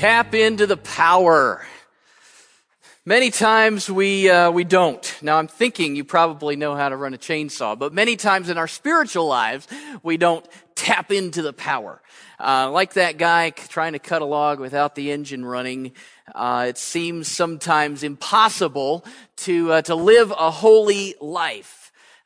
tap into the power. Many times we, uh, we don't. Now I'm thinking you probably know how to run a chainsaw, but many times in our spiritual lives, we don't tap into the power. Uh, like that guy trying to cut a log without the engine running. Uh, it seems sometimes impossible to, uh, to live a holy life.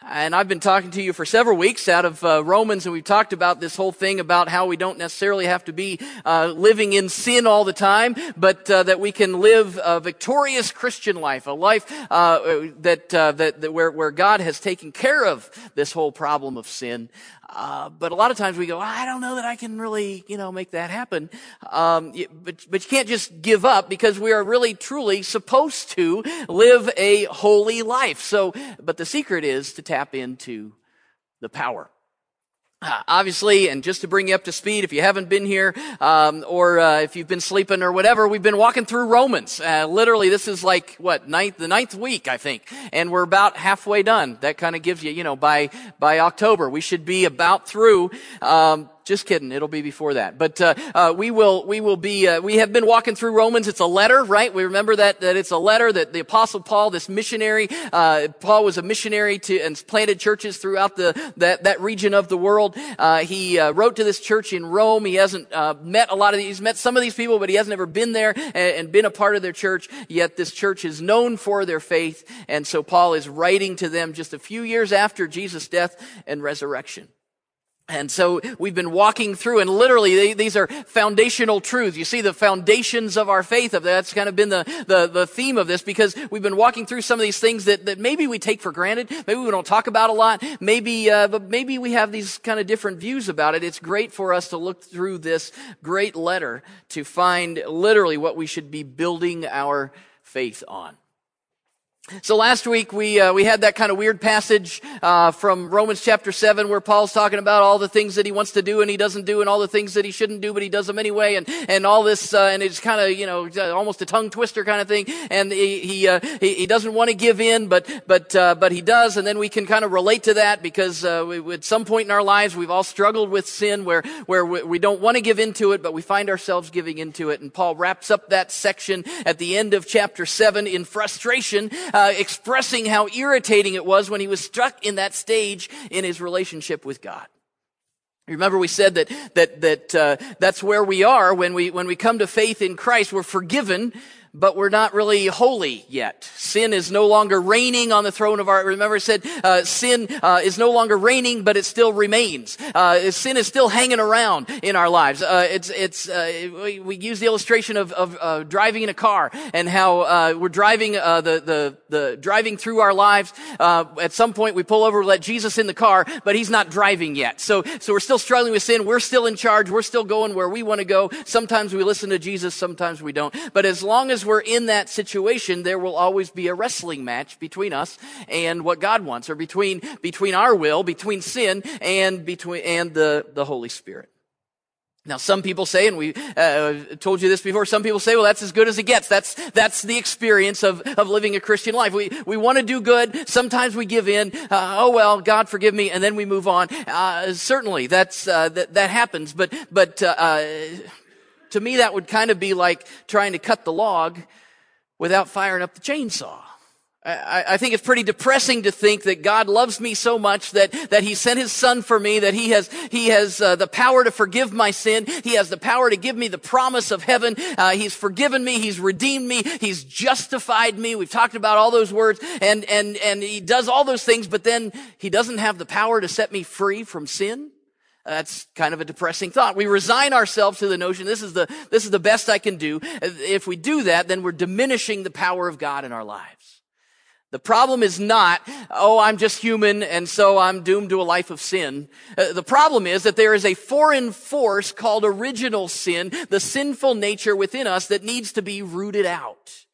And I've been talking to you for several weeks out of uh, Romans, and we've talked about this whole thing about how we don't necessarily have to be uh, living in sin all the time, but uh, that we can live a victorious Christian life, a life uh, that, uh, that, that where, where God has taken care of this whole problem of sin. Uh, but a lot of times we go, I don't know that I can really, you know, make that happen. Um, but, but you can't just give up because we are really truly supposed to live a holy life. So, but the secret is to tap into the power. Uh, obviously, and just to bring you up to speed, if you haven't been here, um, or uh, if you've been sleeping or whatever, we've been walking through Romans. Uh, literally, this is like what ninth, the ninth week, I think, and we're about halfway done. That kind of gives you, you know, by by October, we should be about through. Um, just kidding. It'll be before that. But uh, uh, we will we will be uh, we have been walking through Romans. It's a letter, right? We remember that that it's a letter that the apostle Paul, this missionary, uh, Paul was a missionary to and planted churches throughout the that that region of the world. Uh, he uh, wrote to this church in Rome. He hasn't met a lot of these. He's met some of these people, but he hasn't ever been there and, and been a part of their church. Yet this church is known for their faith, and so Paul is writing to them just a few years after Jesus' death and resurrection. And so we've been walking through and literally they, these are foundational truths. You see the foundations of our faith. That's kind of been the, the, the, theme of this because we've been walking through some of these things that, that maybe we take for granted. Maybe we don't talk about a lot. Maybe, uh, but maybe we have these kind of different views about it. It's great for us to look through this great letter to find literally what we should be building our faith on. So last week we uh, we had that kind of weird passage uh, from Romans chapter seven where Paul's talking about all the things that he wants to do and he doesn't do and all the things that he shouldn't do but he does them anyway and and all this uh, and it's kind of you know almost a tongue twister kind of thing. And he he uh, he, he, doesn't want to give in but but uh, but he does. And then we can kind of relate to that because uh, we, at some point in our lives we've all struggled with sin where where we, we don't want to give into it but we find ourselves giving into it. And Paul wraps up that section at the end of chapter seven in frustration uh, expressing how irritating it was when he was stuck in that stage in his relationship with God. Remember we said that, that, that, uh, that's where we are when we, when we come to faith in Christ. We're forgiven but we're not really holy yet. Sin is no longer reigning on the throne of our, remember I said, uh, sin uh, is no longer reigning, but it still remains. Uh, sin is still hanging around in our lives. Uh, it's, it's, uh, we, we, use the illustration of, of uh, driving in a car and how we're driving, the, the, the, driving through our lives. at some point we pull over, let Jesus in the car, but he's not driving yet. So, so we're still struggling with sin. We're still in charge. We're still going where we want to go. Sometimes we listen to Jesus, sometimes we don't. But as long as we're in that situation, there will always be a wrestling match between us and what God wants, or between, between our will, between sin and between, and the, the Holy Spirit. Now, some people say, and we uh, told you this before, some people say, well, that's as good as it gets. That's, that's the experience of, of living a Christian life. We, we want to do good. Sometimes we give in. Uh, oh, well, God forgive me. And then we move on. Uh, certainly, that's, uh, that, that happens. But, but, uh, uh, to me, that would kind of be like trying to cut the log without firing up the chainsaw. I, think it's pretty depressing to think that God loves me so much that, that He sent His Son for me, that He has, He has uh, the power to forgive my sin. He has the power to give me the promise of heaven. Uh, he's forgiven me. He's redeemed me. He's justified me. We've talked about all those words and, and, and He does all those things, but then He doesn't have the power to set me free from sin. That's kind of a depressing thought. We resign ourselves to the notion this is the, this is the best I can do. If we do that, then we're diminishing the power of God in our lives. The problem is not, oh, I'm just human and so I'm doomed to a life of sin. Uh, the problem is that there is a foreign force called original sin, the sinful nature within us that needs to be rooted out.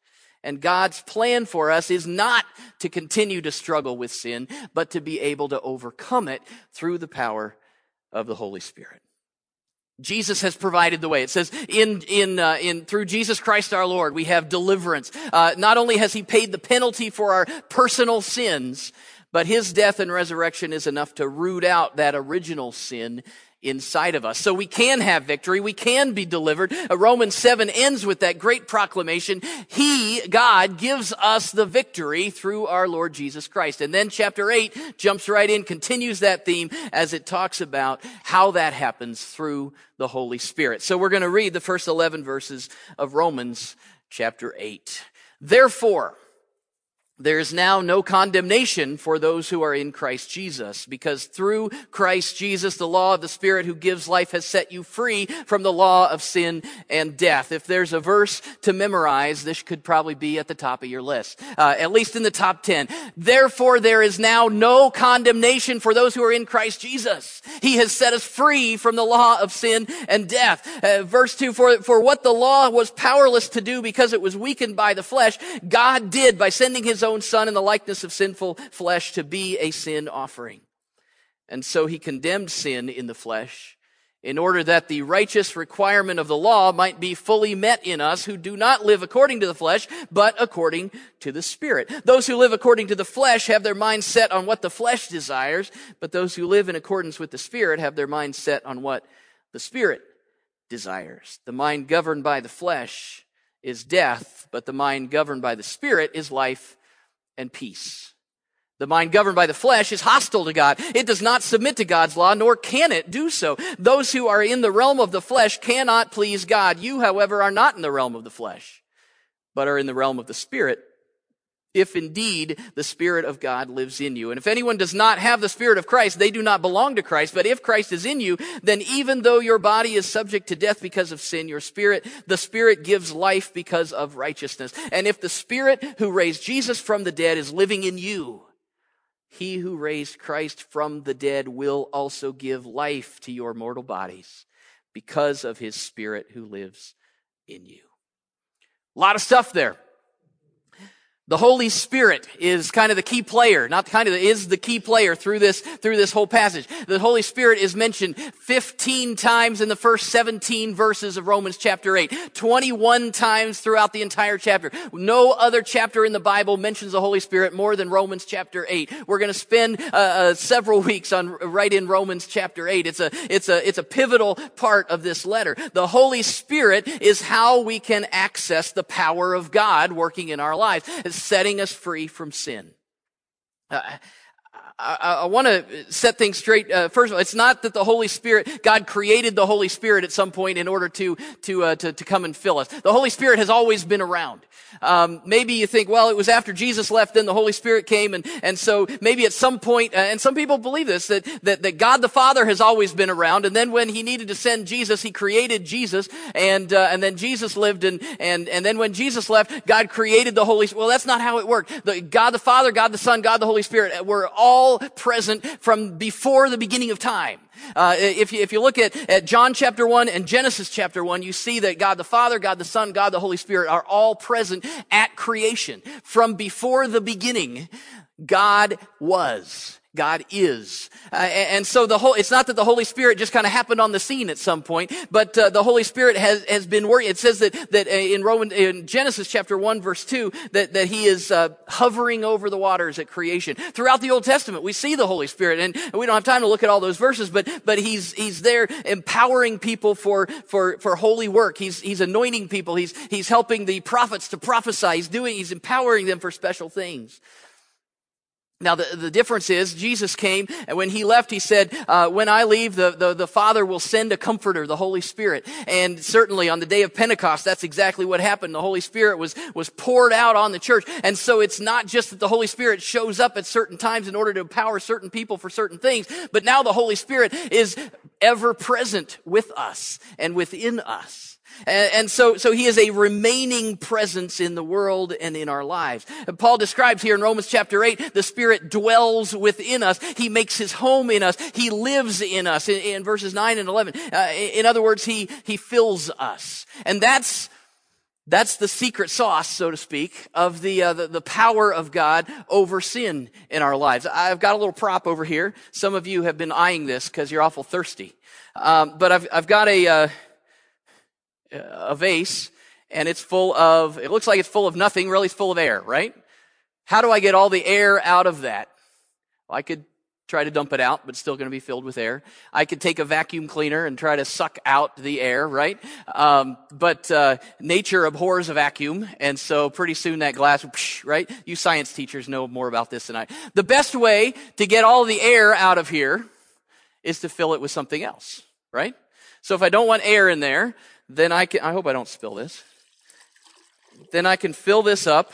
And God's plan for us is not to continue to struggle with sin, but to be able to overcome it through the power of the Holy Spirit. Jesus has provided the way. It says, in, in, uh, in, through Jesus Christ our Lord, we have deliverance. Uh, not only has He paid the penalty for our personal sins, but His death and resurrection is enough to root out that original sin inside of us. So we can have victory. We can be delivered. Uh, Romans 7 ends with that great proclamation. He, God, gives us the victory through our Lord Jesus Christ. And then chapter 8 jumps right in, continues that theme as it talks about how that happens through the Holy Spirit. So we're going to read the first 11 verses of Romans chapter 8. Therefore, there is now no condemnation for those who are in Christ Jesus, because through Christ Jesus, the law of the Spirit who gives life has set you free from the law of sin and death. If there's a verse to memorize, this could probably be at the top of your list, uh, at least in the top 10. Therefore, there is now no condemnation for those who are in Christ Jesus. He has set us free from the law of sin and death. Uh, verse 2, for, for what the law was powerless to do because it was weakened by the flesh, God did by sending his own own son in the likeness of sinful flesh to be a sin offering. And so he condemned sin in the flesh in order that the righteous requirement of the law might be fully met in us who do not live according to the flesh, but according to the Spirit. Those who live according to the flesh have their mind set on what the flesh desires, but those who live in accordance with the Spirit have their mind set on what the Spirit desires. The mind governed by the flesh is death, but the mind governed by the Spirit is life and peace. The mind governed by the flesh is hostile to God. It does not submit to God's law, nor can it do so. Those who are in the realm of the flesh cannot please God. You, however, are not in the realm of the flesh, but are in the realm of the Spirit if indeed the Spirit of God lives in you. And if anyone does not have the Spirit of Christ, they do not belong to Christ. But if Christ is in you, then even though your body is subject to death because of sin, your spirit, the Spirit gives life because of righteousness. And if the Spirit who raised Jesus from the dead is living in you, he who raised Christ from the dead will also give life to your mortal bodies because of his Spirit who lives in you. A lot of stuff there. The Holy Spirit is kind of the key player, not kind of, is the key player through this, through this whole passage. The Holy Spirit is mentioned 15 times in the first 17 verses of Romans chapter 8, 21 times throughout the entire chapter. No other chapter in the Bible mentions the Holy Spirit more than Romans chapter 8. We're going to spend uh, uh, several weeks on right in Romans chapter 8. It's a, it's a, it's a pivotal part of this letter. The Holy Spirit is how we can access the power of God working in our lives. Setting us free from sin. Uh, I, I want to set things straight. Uh, first of all, it's not that the Holy Spirit, God created the Holy Spirit at some point in order to to uh, to, to come and fill us. The Holy Spirit has always been around. Um, maybe you think, well, it was after Jesus left, then the Holy Spirit came, and and so maybe at some point, uh, and some people believe this that that that God the Father has always been around, and then when He needed to send Jesus, He created Jesus, and uh, and then Jesus lived, and and and then when Jesus left, God created the Holy. Spirit. Well, that's not how it worked. The, God the Father, God the Son, God the Holy Spirit were all present from before the beginning of time. Uh, if, you, if you look at, at John chapter 1 and Genesis chapter 1, you see that God the Father, God the Son, God the Holy Spirit are all present at creation. From before the beginning, God was. God is. Uh, and so the whole, it's not that the Holy Spirit just kind of happened on the scene at some point, but uh, the Holy Spirit has, has been working. It says that, that uh, in Roman, in Genesis chapter 1 verse 2, that, that he is uh, hovering over the waters at creation. Throughout the Old Testament, we see the Holy Spirit, and we don't have time to look at all those verses, but, but he's, he's there empowering people for, for, for holy work. He's, he's anointing people. He's, he's helping the prophets to prophesy. He's doing, he's empowering them for special things. Now, the, the difference is Jesus came, and when he left, he said, uh, when I leave, the, the, the Father will send a comforter, the Holy Spirit. And certainly on the day of Pentecost, that's exactly what happened. The Holy Spirit was, was poured out on the church. And so it's not just that the Holy Spirit shows up at certain times in order to empower certain people for certain things, but now the Holy Spirit is ever present with us and within us. And, so, so he is a remaining presence in the world and in our lives. And Paul describes here in Romans chapter 8, the Spirit dwells within us. He makes his home in us. He lives in us in, in verses 9 and 11. Uh, in other words, he, he fills us. And that's, that's the secret sauce, so to speak, of the, uh, the, the power of God over sin in our lives. I've got a little prop over here. Some of you have been eyeing this because you're awful thirsty. Um, but I've, I've got a, uh, a vase and it's full of, it looks like it's full of nothing, really it's full of air, right? How do I get all the air out of that? Well, I could try to dump it out, but still going to be filled with air. I could take a vacuum cleaner and try to suck out the air, right? Um, but uh, nature abhors a vacuum, and so pretty soon that glass, whoosh, right? You science teachers know more about this than I. The best way to get all the air out of here is to fill it with something else, right? So if I don't want air in there, then I can. I hope I don't spill this. Then I can fill this up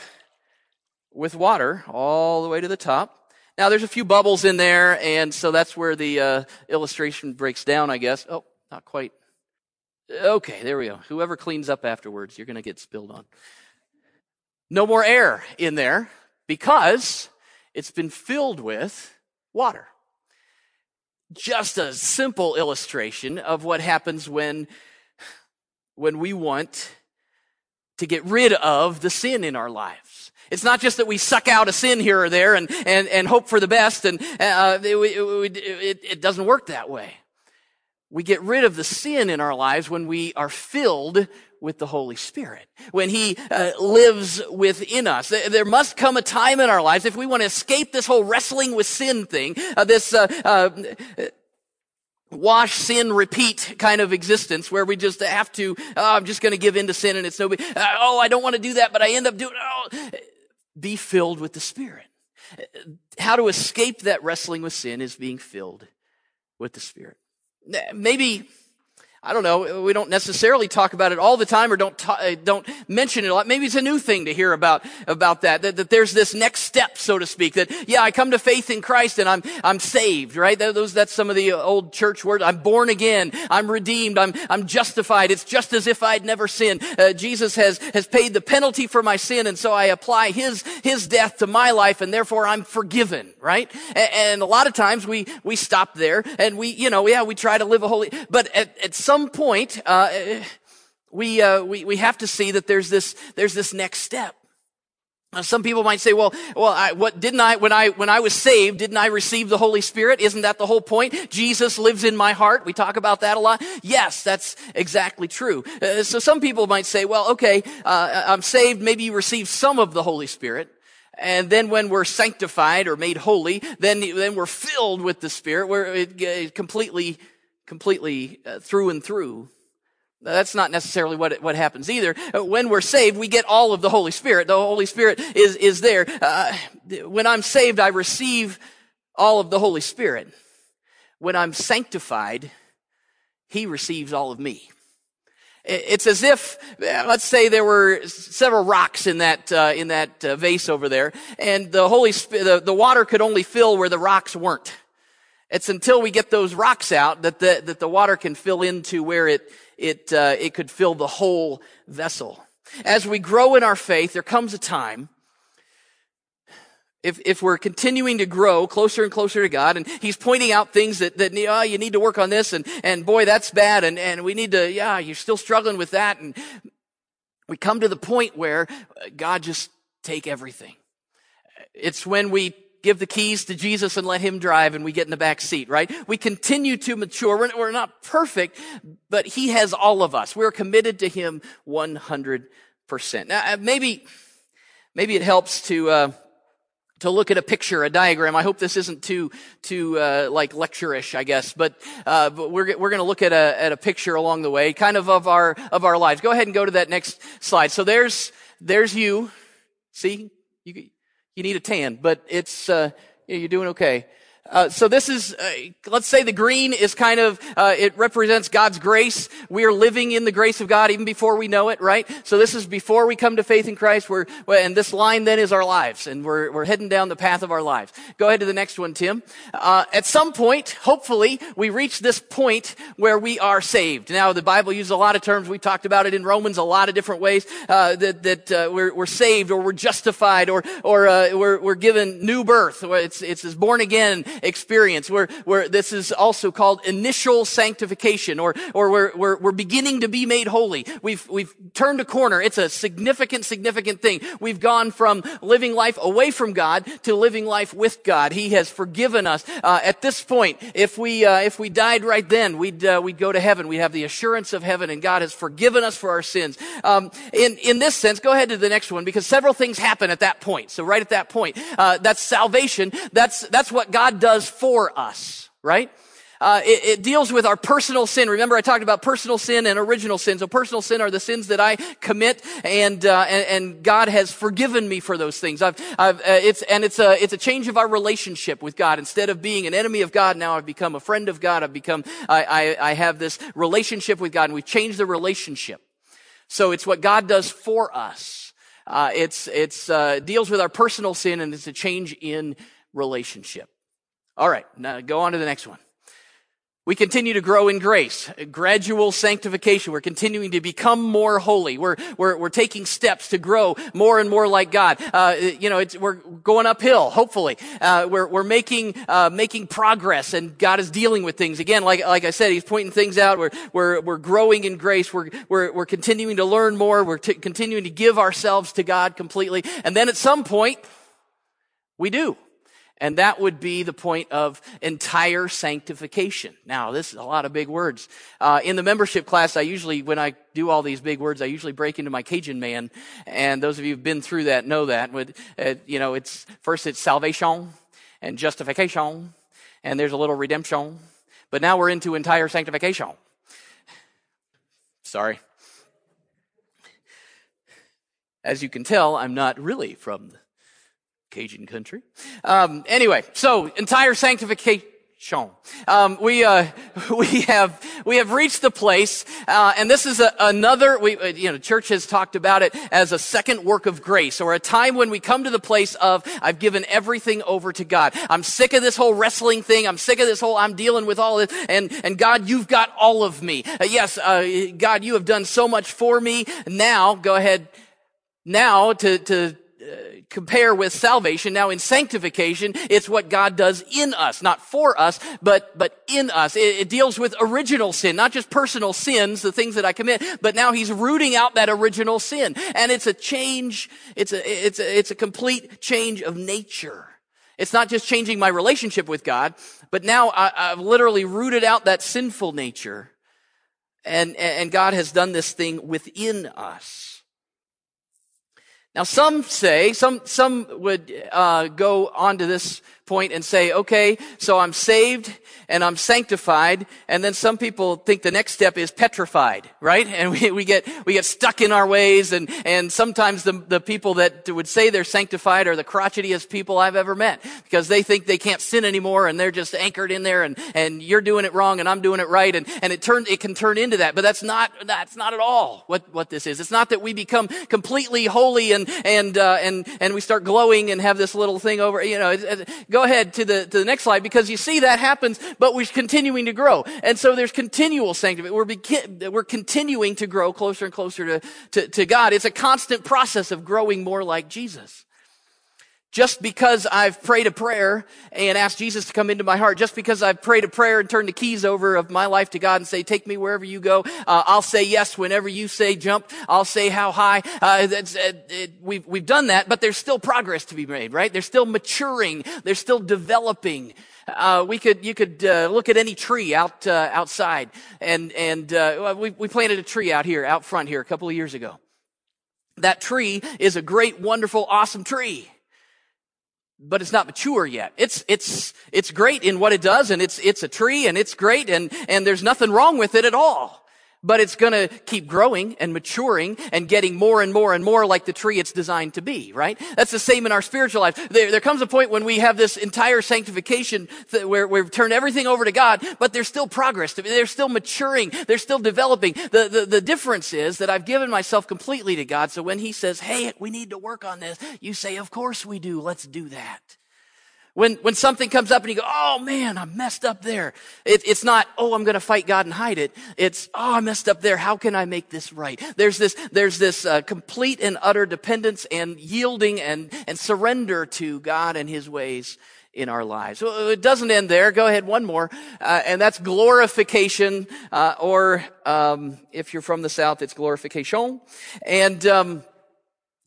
with water all the way to the top now, there's a few bubbles in there, and so that's where the uh, illustration breaks down, I guess. Oh, not quite. Okay, there we go. Whoever cleans up afterwards, you're going to get spilled on. No more air in there because it's been filled with water. Just a simple illustration of what happens when, when we want to get rid of the sin in our lives. It's not just that we suck out a sin here or there and, and, and hope for the best, and uh, it, it, it, it doesn't work that way. We get rid of the sin in our lives when we are filled with the Holy Spirit, when He uh, lives within us. There must come a time in our lives if we want to escape this whole wrestling with sin thing, uh, this uh, uh wash, sin, repeat kind of existence where we just have to, oh, I'm just going to give in to sin and it's no big, uh, oh, I don't want to do that, but I end up doing, oh, be filled with the Spirit. How to escape that wrestling with sin is being filled with the Spirit. Maybe I don't know. We don't necessarily talk about it all the time or don't, ta- uh, don't mention it a lot. Maybe it's a new thing to hear about, about that, that, that there's this next step, so to speak, that, yeah, I come to faith in Christ and I'm, I'm saved, right? That, those, that's some of the old church words. I'm born again. I'm redeemed. I'm, I'm justified. It's just as if I'd never sinned. Uh, Jesus has, has paid the penalty for my sin and so I apply his, his death to my life and therefore I'm forgiven, right? And, and a lot of times we, we stop there and we, you know, yeah, we try to live a holy, but at, at some point, uh, we, uh, we, we have to see that there's this, there's this next step. Now, some people might say, well, well, I, what didn't I, when I, when I was saved, didn't I receive the Holy Spirit? Isn't that the whole point? Jesus lives in my heart. We talk about that a lot. Yes, that's exactly true. Uh, so some people might say, well, okay, uh, I'm saved. Maybe you received some of the Holy Spirit. And then when we're sanctified or made holy, then, then we're filled with the Spirit. We're it, completely completely uh, through and through. That's not necessarily what, what happens either. Uh, when we're saved, we get all of the Holy Spirit. The Holy Spirit is, is there. Uh, when I'm saved, I receive all of the Holy Spirit. When I'm sanctified, He receives all of me. It's as if, uh, let's say there were several rocks in that, uh, in that uh, vase over there, and the Holy Spirit, the, the water could only fill where the rocks weren't. It's until we get those rocks out that the, that the water can fill into where it, it, uh, it could fill the whole vessel. As we grow in our faith, there comes a time if, if we're continuing to grow closer and closer to God, and He's pointing out things that, that oh, you need to work on this, and, and boy, that's bad, and, and we need to, yeah, you're still struggling with that, and we come to the point where uh, God just take everything. It's when we give the keys to Jesus and let him drive and we get in the back seat, right? We continue to mature. We're, not perfect, but he has all of us. We're committed to him 100%. Now, uh, maybe, maybe it helps to, uh, to look at a picture, a diagram. I hope this isn't too, too, uh, like lecture-ish, I guess, but, uh, but we're, we're gonna look at a, at a picture along the way, kind of of our, of our lives. Go ahead and go to that next slide. So there's, there's you. See? You, you need a tan, but it's, uh, you're doing okay. Uh, so this is, uh, let's say the green is kind of, uh, it represents God's grace. We are living in the grace of God even before we know it, right? So this is before we come to faith in Christ. We're, and this line then is our lives, and we're we're heading down the path of our lives. Go ahead to the next one, Tim. Uh, at some point, hopefully, we reach this point where we are saved. Now, the Bible uses a lot of terms. We talked about it in Romans a lot of different ways uh, that that uh, we're we're saved or we're justified or or we're we're given new birth. It's it's born again experience where, where this is also called initial sanctification or, or we're, we're, we're beginning to be made holy. We've, we've turned a corner. It's a significant, significant thing. We've gone from living life away from God to living life with God. He has forgiven us. Uh, at this point, if we, uh, if we died right then, we'd, uh, we'd go to heaven. We'd have the assurance of heaven and God has forgiven us for our sins. Um, in, in this sense, go ahead to the next one because several things happen at that point. So right at that point, uh, that's salvation. That's, that's what God God does for us, right? Uh, it, it, deals with our personal sin. Remember, I talked about personal sin and original sin. So, personal sin are the sins that I commit, and uh, and, and, God has forgiven me for those things. I've, I've, uh, it's and it's a it's a change of our relationship with God. Instead of being an enemy of God, now I've become a friend of God. I've become I, I, I have this relationship with God, and we've changed the relationship. So, it's what God does for us. Uh, it's it's uh, deals with our personal sin, and it's a change in relationship. All right, now go on to the next one. We continue to grow in grace, gradual sanctification. We're continuing to become more holy. We're, we're, we're taking steps to grow more and more like God. Uh, you know, we're going uphill, hopefully. Uh, we're, we're making, uh, making progress and God is dealing with things. Again, like, like I said, He's pointing things out. We're, we're, we're growing in grace. We're, we're, we're continuing to learn more. We're t- continuing to give ourselves to God completely. And then at some point, we do. And that would be the point of entire sanctification. Now, this is a lot of big words. Uh, in the membership class, I usually, when I do all these big words, I usually break into my Cajun man. And those of you who've been through that know that. But, uh, you know, it's, first it's salvation and justification. And there's a little redemption. But now we're into entire sanctification. Sorry. As you can tell, I'm not really from Cajun country. Um, anyway, so entire sanctification. Um, we uh, we have we have reached the place, uh, and this is a, another. We uh, you know, church has talked about it as a second work of grace, or a time when we come to the place of I've given everything over to God. I'm sick of this whole wrestling thing. I'm sick of this whole I'm dealing with all this, and and God, you've got all of me. Uh, yes, uh, God, you have done so much for me. Now, go ahead. Now to to Uh, compare with salvation. Now in sanctification, it's what God does in us, not for us, but, but in us. It, it, deals with original sin, not just personal sins, the things that I commit, but now he's rooting out that original sin. And it's a change, it's a, it's a, it's a complete change of nature. It's not just changing my relationship with God, but now I, I've literally rooted out that sinful nature. And, and God has done this thing within us. Now, some say, some, some would uh, go on to this point and say, okay, so I'm saved and I'm sanctified. And then some people think the next step is petrified, right? And we, we get, we get stuck in our ways. And, and sometimes the, the people that would say they're sanctified are the crotchetiest people I've ever met because they think they can't sin anymore and they're just anchored in there and, and you're doing it wrong and I'm doing it right. And, and it turns, it can turn into that. But that's not, that's not at all what, what this is. It's not that we become completely holy and, and, uh, and, and we start glowing and have this little thing over, you know, it, it, go ahead to the, to the next slide because you see that happens, but we're continuing to grow. And so there's continual sanctification. We're, begin, we're continuing to grow closer and closer to, to, to God. It's a constant process of growing more like Jesus. Just because I've prayed a prayer and asked Jesus to come into my heart, just because I've prayed a prayer and turned the keys over of my life to God and say, take me wherever you go, uh, I'll say yes whenever you say jump. I'll say how high. Uh, it, it, we've, we've done that, but there's still progress to be made, right? They're still maturing. They're still developing. Uh, we could, you could uh, look at any tree out uh, outside, and and uh, we, we planted a tree out here, out front here, a couple of years ago. That tree is a great, wonderful, awesome tree but it's not mature yet. It's, it's, it's great in what it does and it's, it's a tree and it's great and, and there's nothing wrong with it at all but it's going to keep growing and maturing and getting more and more and more like the tree it's designed to be, right? That's the same in our spiritual life. There, there comes a point when we have this entire sanctification where we've turned everything over to God, but there's still progress. They're still maturing. They're still developing. The, the, the difference is that I've given myself completely to God. So when He says, hey, we need to work on this, you say, of course we do. Let's do that. When, when something comes up and you go, oh man, I messed up there. It, it's not, oh, I'm going to fight God and hide it. It's, oh, I messed up there. How can I make this right? There's this, there's this uh, complete and utter dependence and yielding and, and surrender to God and His ways in our lives. So it doesn't end there. Go ahead, one more, uh, and that's glorification, uh, or um, if you're from the South, it's glorification. And um,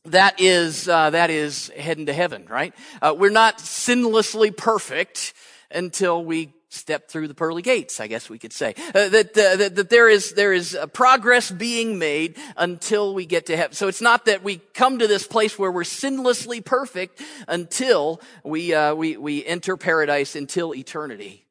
that is uh, that is heading to heaven, right? Uh, we're not sinlessly perfect until we step through the pearly gates, I guess we could say. Uh, that, uh, that, that, there is, there is progress being made until we get to heaven. So it's not that we come to this place where we're sinlessly perfect until we, uh, we, we enter paradise until eternity.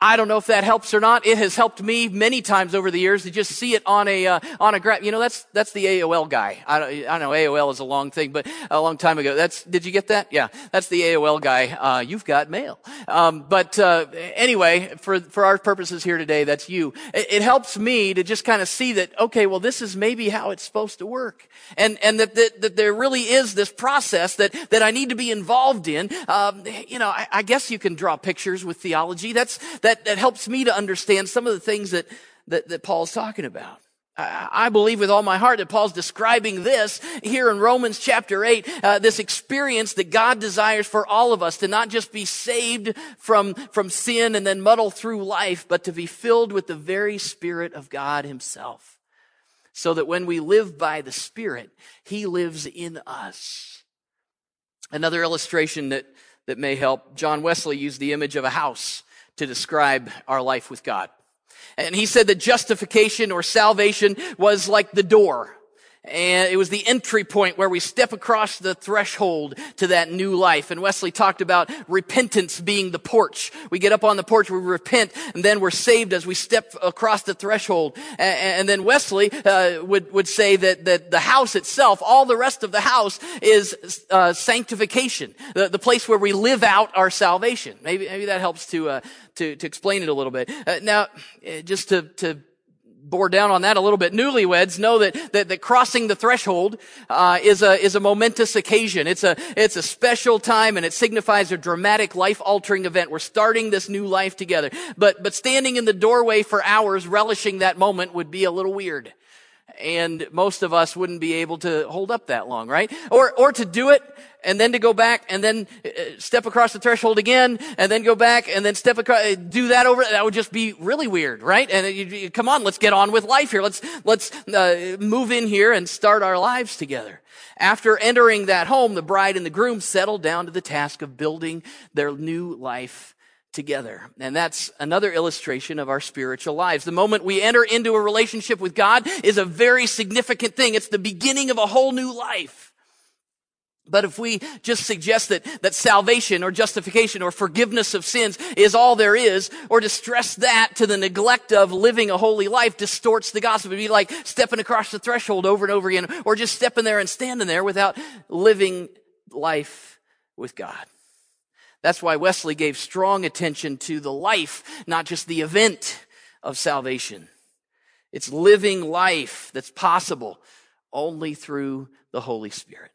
I don't know if that helps or not. It has helped me many times over the years to just see it on a uh, on a graph. You know, that's that's the AOL guy. I, I know AOL is a long thing, but a long time ago. That's did you get that? Yeah, that's the AOL guy. Uh, you've got mail. Um, but uh, anyway, for for our purposes here today, that's you. It, it helps me to just kind of see that. Okay, well, this is maybe how it's supposed to work, and and that that, that there really is this process that that I need to be involved in. Um, you know, I, I guess you can draw pictures with theology. That's that, that helps me to understand some of the things that, that, that Paul's talking about. I believe with all my heart that Paul's describing this here in Romans chapter 8, uh, this experience that God desires for all of us to not just be saved from, from sin and then muddle through life, but to be filled with the very Spirit of God Himself. So that when we live by the Spirit, He lives in us. Another illustration that, that may help, John Wesley used the image of a house to describe our life with God. And he said that justification or salvation was like the door and it was the entry point where we step across the threshold to that new life. And Wesley talked about repentance being the porch. We get up on the porch, we repent, and then we're saved as we step across the threshold. And, then Wesley uh, would would say that that the house itself, all the rest of the house, is uh, sanctification, the, the place where we live out our salvation. Maybe maybe that helps to uh, to to explain it a little bit. Uh, now, uh, just to to bore down on that a little bit. Newlyweds know that that, that crossing the threshold uh, is a is a momentous occasion. It's a it's a special time, and it signifies a dramatic, life altering event. We're starting this new life together. But but standing in the doorway for hours, relishing that moment, would be a little weird and most of us wouldn't be able to hold up that long, right? Or, or to do it and then to go back and then uh, step across the threshold again and then go back and then step across, uh, do that over. That would just be really weird, right? And you, you, come on, let's get on with life here. Let's, let's uh, move in here and start our lives together. After entering that home, the bride and the groom settle down to the task of building their new life together. And that's another illustration of our spiritual lives. The moment we enter into a relationship with God is a very significant thing. It's the beginning of a whole new life. But if we just suggest that, that salvation or justification or forgiveness of sins is all there is, or to stress that to the neglect of living a holy life distorts the gospel. It'd be like stepping across the threshold over and over again, or just stepping there and standing there without living life with God. That's why Wesley gave strong attention to the life, not just the event of salvation. It's living life that's possible only through the Holy Spirit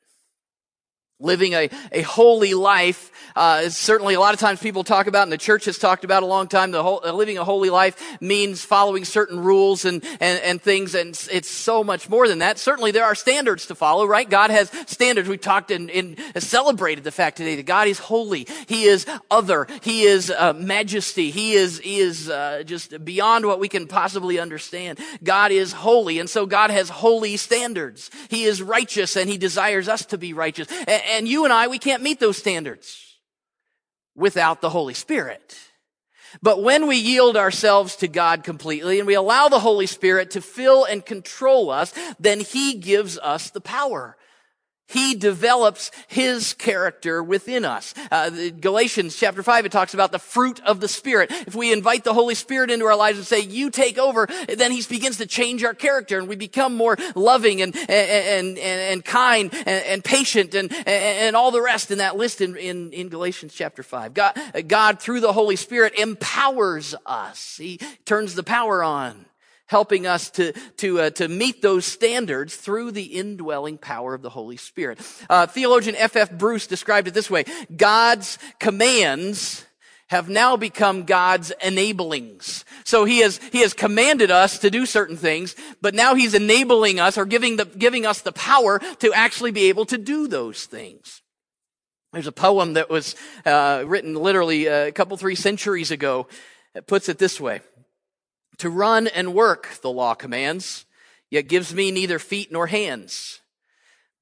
living a, a holy life. Uh, certainly a lot of times people talk about and the church has talked about a long time the whole, uh, living a holy life means following certain rules and, and, and things and it's so much more than that. Certainly there are standards to follow right? God has standards. We talked and, celebrated the fact today that god is holy. He is other. He is uh, majesty. He is he is uh, just beyond what we can possibly understand. God is holy and so god has holy standards. He is righteous and he desires us to be righteous. And, and you and I, we can't meet those standards without the Holy Spirit. But when we yield ourselves to God completely and we allow the Holy Spirit to fill and control us, then He gives us the power he develops his character within us. Uh, Galatians chapter 5, it talks about the fruit of the Spirit. If we invite the Holy Spirit into our lives and say, you take over, then he begins to change our character and we become more loving and, and, and, and kind and, and patient and, and, all the rest in that list in, in, in Galatians chapter 5. God, God, through the Holy Spirit, empowers us. He turns the power on helping us to, to, uh, to meet those standards through the indwelling power of the Holy Spirit. Uh, theologian F.F. Bruce described it this way God's commands have now become God's enablings. So he has, he has commanded us to do certain things, but now he's enabling us or giving the, giving us the power to actually be able to do those things. There's a poem that was uh, written literally a couple, three centuries ago. that puts it this way. To run and work, the law commands, yet gives me neither feet nor hands.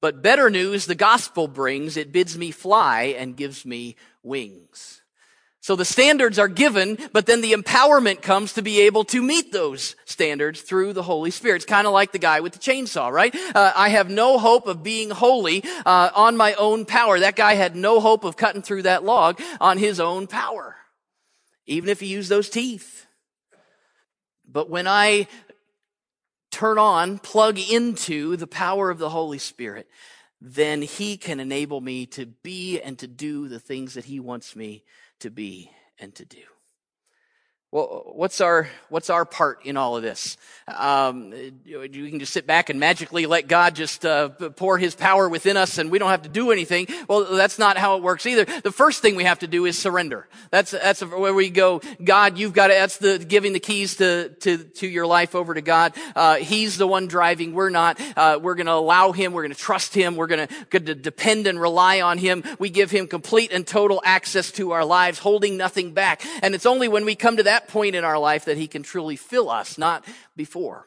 But better news the gospel brings, it bids me fly and gives me wings. So the standards are given, but then the empowerment comes to be able to meet those standards through the Holy Spirit. It's kind of like the guy with the chainsaw, right? Uh, I have no hope of being holy uh, on my own power. That guy had no hope of cutting through that log on his own power, even if he used those teeth. But when I turn on, plug into the power of the Holy Spirit, then he can enable me to be and to do the things that he wants me to be and to do. Well, what's our what's our part in all of this? Um, you can just sit back and magically let God just uh, pour His power within us, and we don't have to do anything. Well, that's not how it works either. The first thing we have to do is surrender. That's that's where we go. God, you've got to. That's the giving the keys to to to your life over to God. Uh, he's the one driving. We're not. Uh, we're going to allow Him. We're going to trust Him. We're going to depend and rely on Him. We give Him complete and total access to our lives, holding nothing back. And it's only when we come to that that point in our life that He can truly fill us, not before.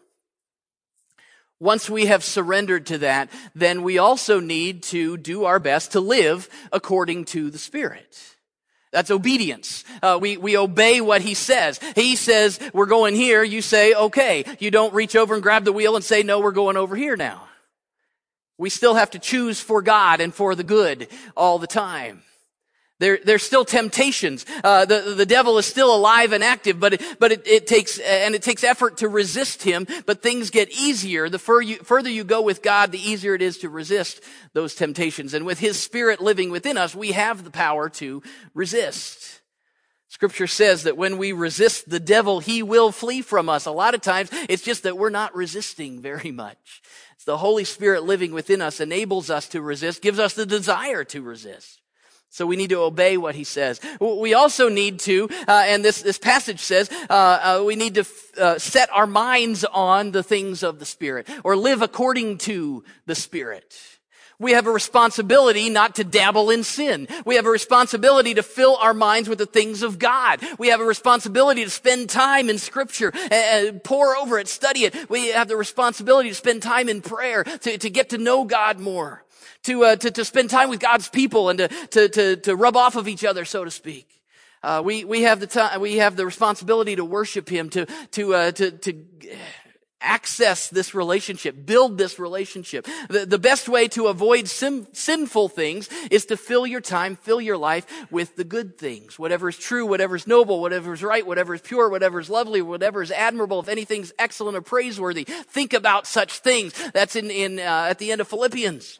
Once we have surrendered to that, then we also need to do our best to live according to the Spirit. That's obedience. Uh, we, we obey what he says. He says, we're going here. You say, okay. You don't reach over and grab the wheel and say, no, we're going over here now. We still have to choose for God and for the good all the time. There, there's still temptations. Uh, the, the devil is still alive and active, but, it, but it, it, takes, and it takes effort to resist him, but things get easier. The fur you, further you go with God, the easier it is to resist those temptations. And with his spirit living within us, we have the power to resist. Scripture says that when we resist the devil, he will flee from us. A lot of times, it's just that we're not resisting very much. It's the Holy Spirit living within us enables us to resist, gives us the desire to resist. So we need to obey what he says. We also need to, uh, and this, this passage says, uh, uh, we need to uh, set our minds on the things of the Spirit or live according to the Spirit. We have a responsibility not to dabble in sin. We have a responsibility to fill our minds with the things of God. We have a responsibility to spend time in scripture and pore over it, study it. We have the responsibility to spend time in prayer, to, to get to know God more to, uh, to, to spend time with God's people and to, to, to, to rub off of each other, so to speak. Uh, we, we have the time, we have the responsibility to worship Him, to, to, uh, to, to access this relationship, build this relationship. The, the best way to avoid sin, sinful things is to fill your time, fill your life with the good things. Whatever is true, whatever is noble, whatever is right, whatever is pure, whatever is lovely, whatever is admirable, if anything's excellent or praiseworthy, think about such things. That's in, in, uh, at the end of Philippians.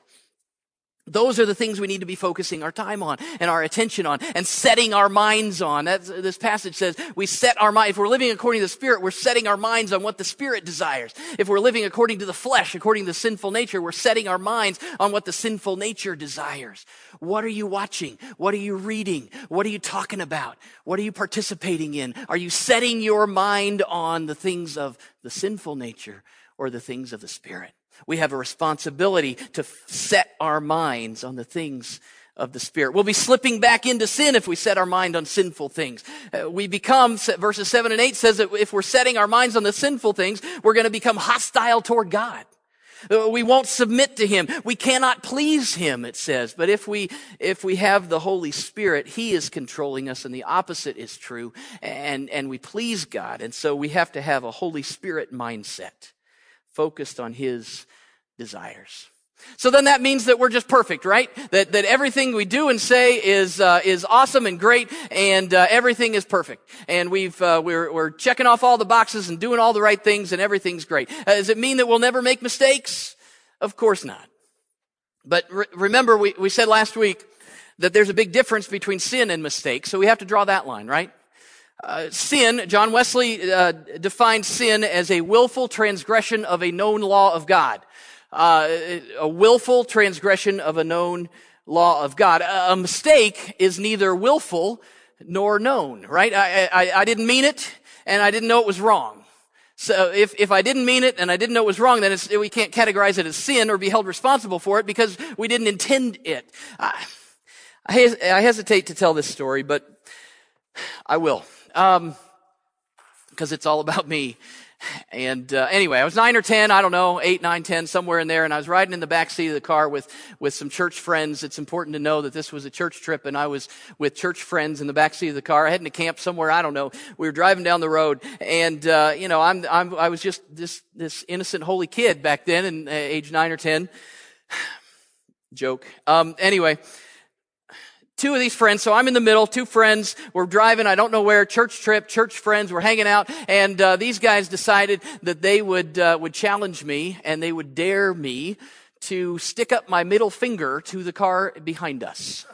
Those are the things we need to be focusing our time on and our attention on and setting our minds on. That's, this passage says we set our mind. If we're living according to the Spirit, we're setting our minds on what the Spirit desires. If we're living according to the flesh, according to the sinful nature, we're setting our minds on what the sinful nature desires. What are you watching? What are you reading? What are you talking about? What are you participating in? Are you setting your mind on the things of the sinful nature or the things of the Spirit? We have a responsibility to set our minds on the things of the Spirit. We'll be slipping back into sin if we set our mind on sinful things. Uh, we become, verses 7 and 8 says that if we're setting our minds on the sinful things, we're going to become hostile toward God. Uh, we won't submit to Him. We cannot please Him, it says. But if we, if we have the Holy Spirit, He is controlling us and the opposite is true and, and we please God. And so we have to have a Holy Spirit mindset focused on his desires. So then that means that we're just perfect, right? That, that everything we do and say is, uh, is awesome and great and, uh, everything is perfect. And we've, uh, we're, we're checking off all the boxes and doing all the right things and everything's great. Uh, does it mean that we'll never make mistakes? Of course not. But re- remember, we, we said last week that there's a big difference between sin and mistake. So we have to draw that line, right? Uh, sin, John Wesley uh, defined sin as a willful transgression of a known law of God. Uh, a willful transgression of a known law of God. A, mistake is neither willful nor known, right? I, I, I didn't mean it, and I didn't know it was wrong. So if, if I didn't mean it and I didn't know it was wrong, then we can't categorize it as sin or be held responsible for it because we didn't intend it. I, I hesitate to tell this story, but I will. Um, because it's all about me. And uh, anyway, I was nine or ten, I don't know, eight, nine, ten, somewhere in there, and I was riding in the back seat of the car with with some church friends. It's important to know that this was a church trip, and I was with church friends in the back seat of the car, heading to camp somewhere. I don't know. We were driving down the road, and uh, you know, I'm, I'm I was just this this innocent, holy kid back then, and uh, age nine or ten. Joke. Um, anyway two of these friends. So I'm in the middle, two friends. We're driving, I don't know where, church trip, church friends. We're hanging out. And uh, these guys decided that they would, uh, would challenge me and they would dare me to stick up my middle finger to the car behind us.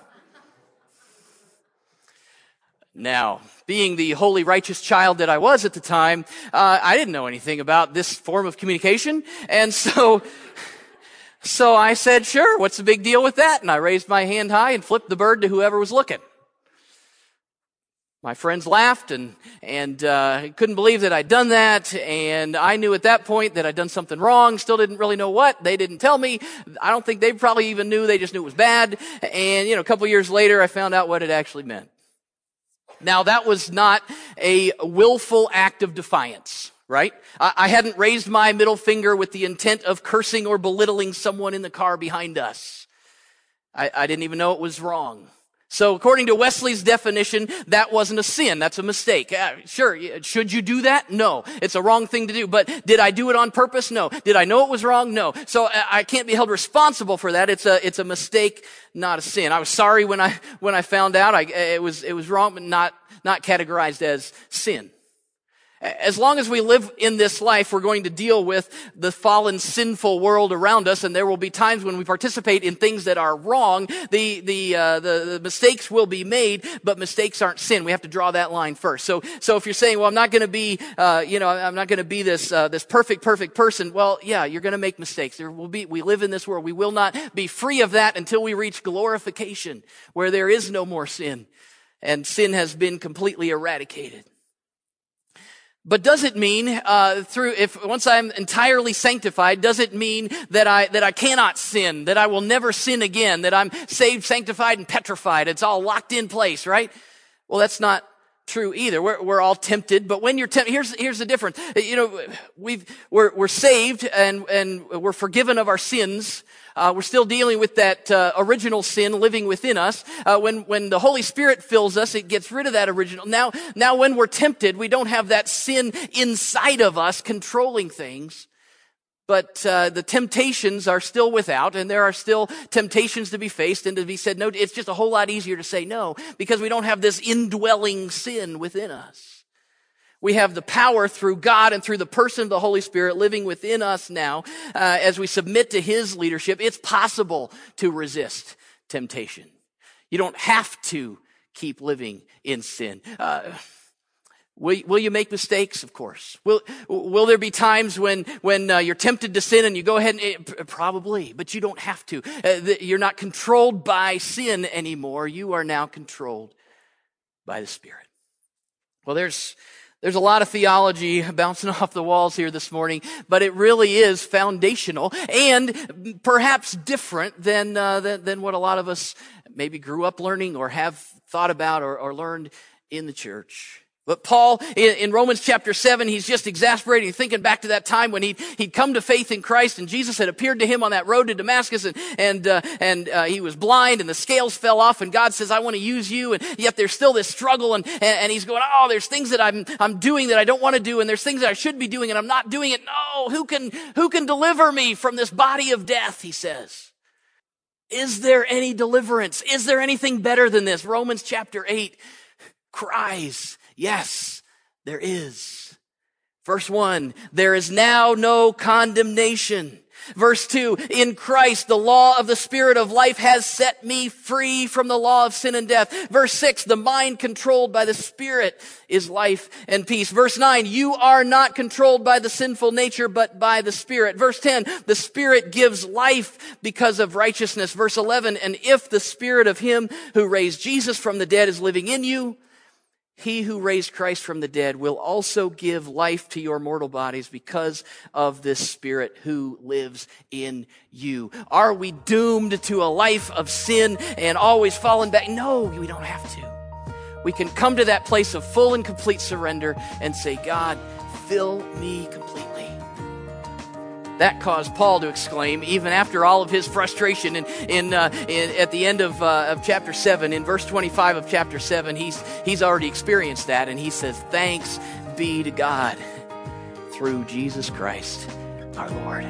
Now, being the holy, righteous child that I was at the time, uh, I didn't know anything about this form of communication. And so, so I said, sure, what's the big deal with that? And I raised my hand high and flipped the bird to whoever was looking. My friends laughed and, and, uh, couldn't believe that I'd done that. And I knew at that point that I'd done something wrong. Still didn't really know what. They didn't tell me. I don't think they probably even knew. They just knew it was bad. And, you know, a couple years later, I found out what it actually meant. Now that was not a willful act of defiance right? I, I hadn't raised my middle finger with the intent of cursing or belittling someone in the car behind us. I, I didn't even know it was wrong. So according to Wesley's definition, that wasn't a sin. That's a mistake. Uh, sure. Should you do that? No. It's a wrong thing to do. But did I do it on purpose? No. Did I know it was wrong? No. So I can't be held responsible for that. It's a, it's a mistake, not a sin. I was sorry when I, when I found out. I, it was, it was wrong, but not, not categorized as sin. As long as we live in this life, we're going to deal with the fallen, sinful world around us, and there will be times when we participate in things that are wrong. The the uh, the, the, mistakes will be made, but mistakes aren't sin. We have to draw that line first. So so if you're saying, well, I'm not going to be, uh, you know, I'm not going to be this uh, this perfect, perfect person. Well, yeah, you're going to make mistakes. There will be. We live in this world. We will not be free of that until we reach glorification, where there is no more sin, and sin has been completely eradicated. But does it mean uh, through if once I'm entirely sanctified, does it mean that I that I cannot sin, that I will never sin again, that I'm saved, sanctified, and petrified? It's all locked in place, right? Well, that's not true either. We're, we're all tempted, but when you're tempted, here's, here's the difference. You know, we've, we're, we're saved and, and we're forgiven of our sins. Uh, we're still dealing with that uh, original sin living within us. Uh, when when the Holy Spirit fills us, it gets rid of that original. Now now when we're tempted, we don't have that sin inside of us controlling things. But uh, the temptations are still without, and there are still temptations to be faced and to be said no. It's just a whole lot easier to say no because we don't have this indwelling sin within us. We have the power through God and through the person of the Holy Spirit living within us now uh, as we submit to His leadership. It's possible to resist temptation. You don't have to keep living in sin. Uh, will, will you make mistakes? Of course. Will, will there be times when, when uh, you're tempted to sin and you go ahead and, eh, probably, but you don't have to. Uh, you're not controlled by sin anymore. You are now controlled by the Spirit. Well, there's, there's a lot of theology bouncing off the walls here this morning, but it really is foundational and perhaps different than, uh, than, than, what a lot of us maybe grew up learning or have thought about or, or learned in the church. But Paul, in, Romans chapter 7, he's just exasperating, thinking back to that time when he'd, he'd come to faith in Christ and Jesus had appeared to him on that road to Damascus and, and, uh, and uh, he was blind and the scales fell off and God says, I want to use you. And yet there's still this struggle and, and, and he's going, oh, there's things that I'm, I'm doing that I don't want to do and there's things that I should be doing and I'm not doing it. No, who can, who can deliver me from this body of death? He says. Is there any deliverance? Is there anything better than this? Romans chapter 8 cries Yes, there is. Verse one, there is now no condemnation. Verse two, in Christ, the law of the Spirit of life has set me free from the law of sin and death. Verse six, the mind controlled by the Spirit is life and peace. Verse nine, you are not controlled by the sinful nature, but by the Spirit. Verse 10, the Spirit gives life because of righteousness. Verse 11, and if the Spirit of Him who raised Jesus from the dead is living in you, he who raised Christ from the dead will also give life to your mortal bodies because of this Spirit who lives in you. Are we doomed to a life of sin and always falling back? No, we don't have to. We can come to that place of full and complete surrender and say, God, fill me completely. That caused Paul to exclaim, even after all of his frustration. In, in, uh, in at the end of, uh, of chapter 7, in verse 25 of chapter 7, he's, he's already experienced that, and he says, Thanks be to God through Jesus Christ our Lord.